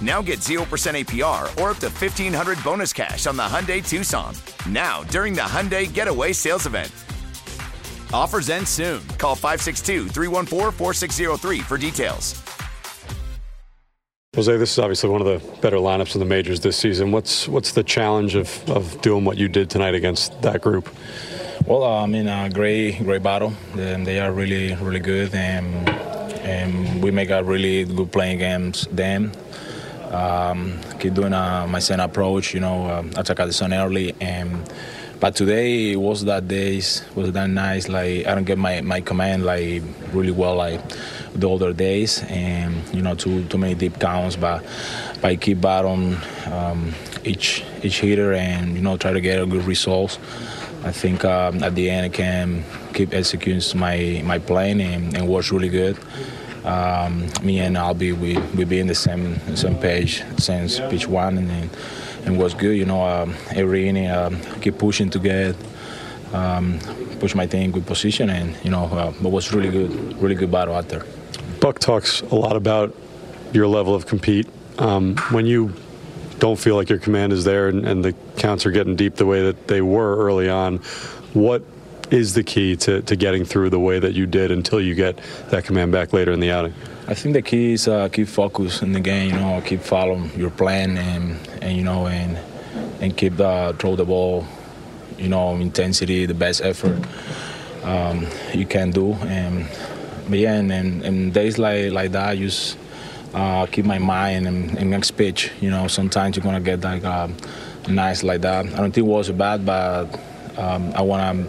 Now get 0% APR or up to 1500 bonus cash on the Hyundai Tucson. Now, during the Hyundai Getaway Sales Event. Offers end soon. Call 562 314 4603 for details. Jose, this is obviously one of the better lineups in the majors this season. What's what's the challenge of, of doing what you did tonight against that group? Well, uh, I mean, a great, great battle. Um, they are really, really good, and, and we make a really good playing against them. Um, keep doing uh, my same approach, you know, uh, attack at the sun early. And but today was that days was that nice. Like I don't get my, my command like really well like the other days, and you know, too too many deep counts. But, I keep battling um, each each hitter, and you know, try to get a good results. I think um, at the end I can keep executing my my plan and, and works really good. Um, me and Albie, we we be in the same same page since pitch one, and and, was good. You know, um, every inning um, keep pushing to get um, push my team in good position, and you know, uh, it was really good, really good battle out there. Buck talks a lot about your level of compete. Um, when you don't feel like your command is there and, and the counts are getting deep the way that they were early on, what is the key to, to getting through the way that you did until you get that command back later in the outing? I think the key is uh, keep focus in the game. You know, keep following your plan and and you know and and keep uh, throw the ball. You know, intensity, the best effort um, you can do. And but yeah, and, and, and days like like that, just uh, keep my mind and, and next pitch. You know, sometimes you're gonna get like um, nice like that. I don't think it was bad, but um, I wanna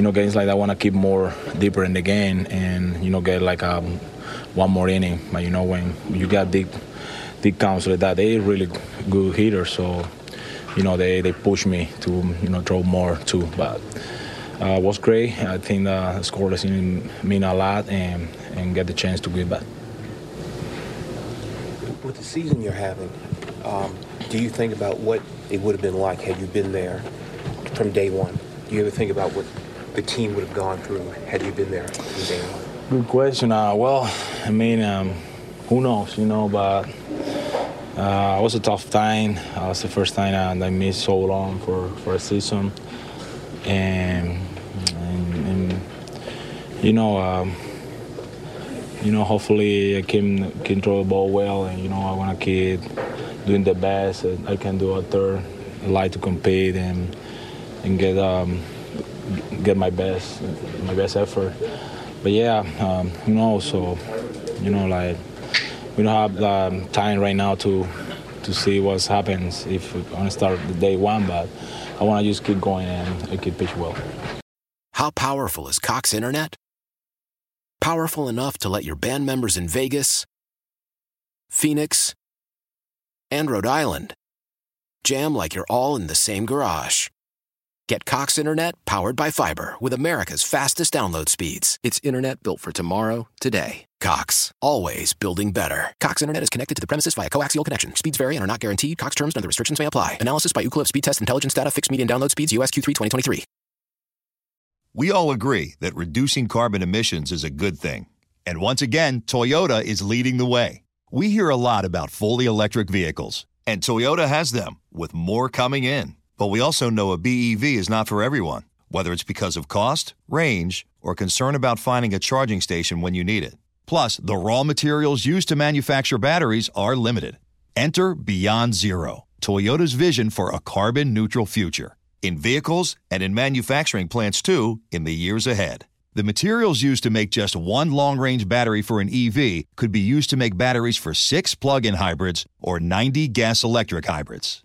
you know, games like that, I want to keep more deeper in the game and, you know, get like um, one more inning. But, you know, when you got deep, deep counts like that, they really good hitters. So, you know, they, they push me to, you know, throw more too. But uh, was great. I think the scoreless inning mean a lot and, and get the chance to give back. With the season you're having, um, do you think about what it would have been like had you been there from day one? Do you ever think about what the team would have gone through had you been there day one? Good question. Uh, well, I mean, um, who knows, you know, but uh, it was a tough time. Uh, it was the first time uh, I missed so long for, for a season. And, and, and you know, um, you know, hopefully I can, throw the ball well and, you know, I want to keep doing the best I can do out there. I like to compete and, and get, um, get my best, my best effort. But yeah, um, you know, so you know, like we don't have um, time right now to to see what happens if we're gonna start the day one. But I want to just keep going and I keep pitch well. How powerful is Cox Internet? Powerful enough to let your band members in Vegas, Phoenix, and Rhode Island jam like you're all in the same garage. Get Cox Internet powered by fiber with America's fastest download speeds. It's internet built for tomorrow, today. Cox, always building better. Cox Internet is connected to the premises via coaxial connection. Speeds vary and are not guaranteed. Cox terms and other restrictions may apply. Analysis by Ookla Speed Test Intelligence Data. Fixed median download speeds. US Q3 2023. We all agree that reducing carbon emissions is a good thing. And once again, Toyota is leading the way. We hear a lot about fully electric vehicles, and Toyota has them, with more coming in. But we also know a BEV is not for everyone, whether it's because of cost, range, or concern about finding a charging station when you need it. Plus, the raw materials used to manufacture batteries are limited. Enter Beyond Zero, Toyota's vision for a carbon neutral future. In vehicles and in manufacturing plants too, in the years ahead. The materials used to make just one long range battery for an EV could be used to make batteries for six plug in hybrids or 90 gas electric hybrids.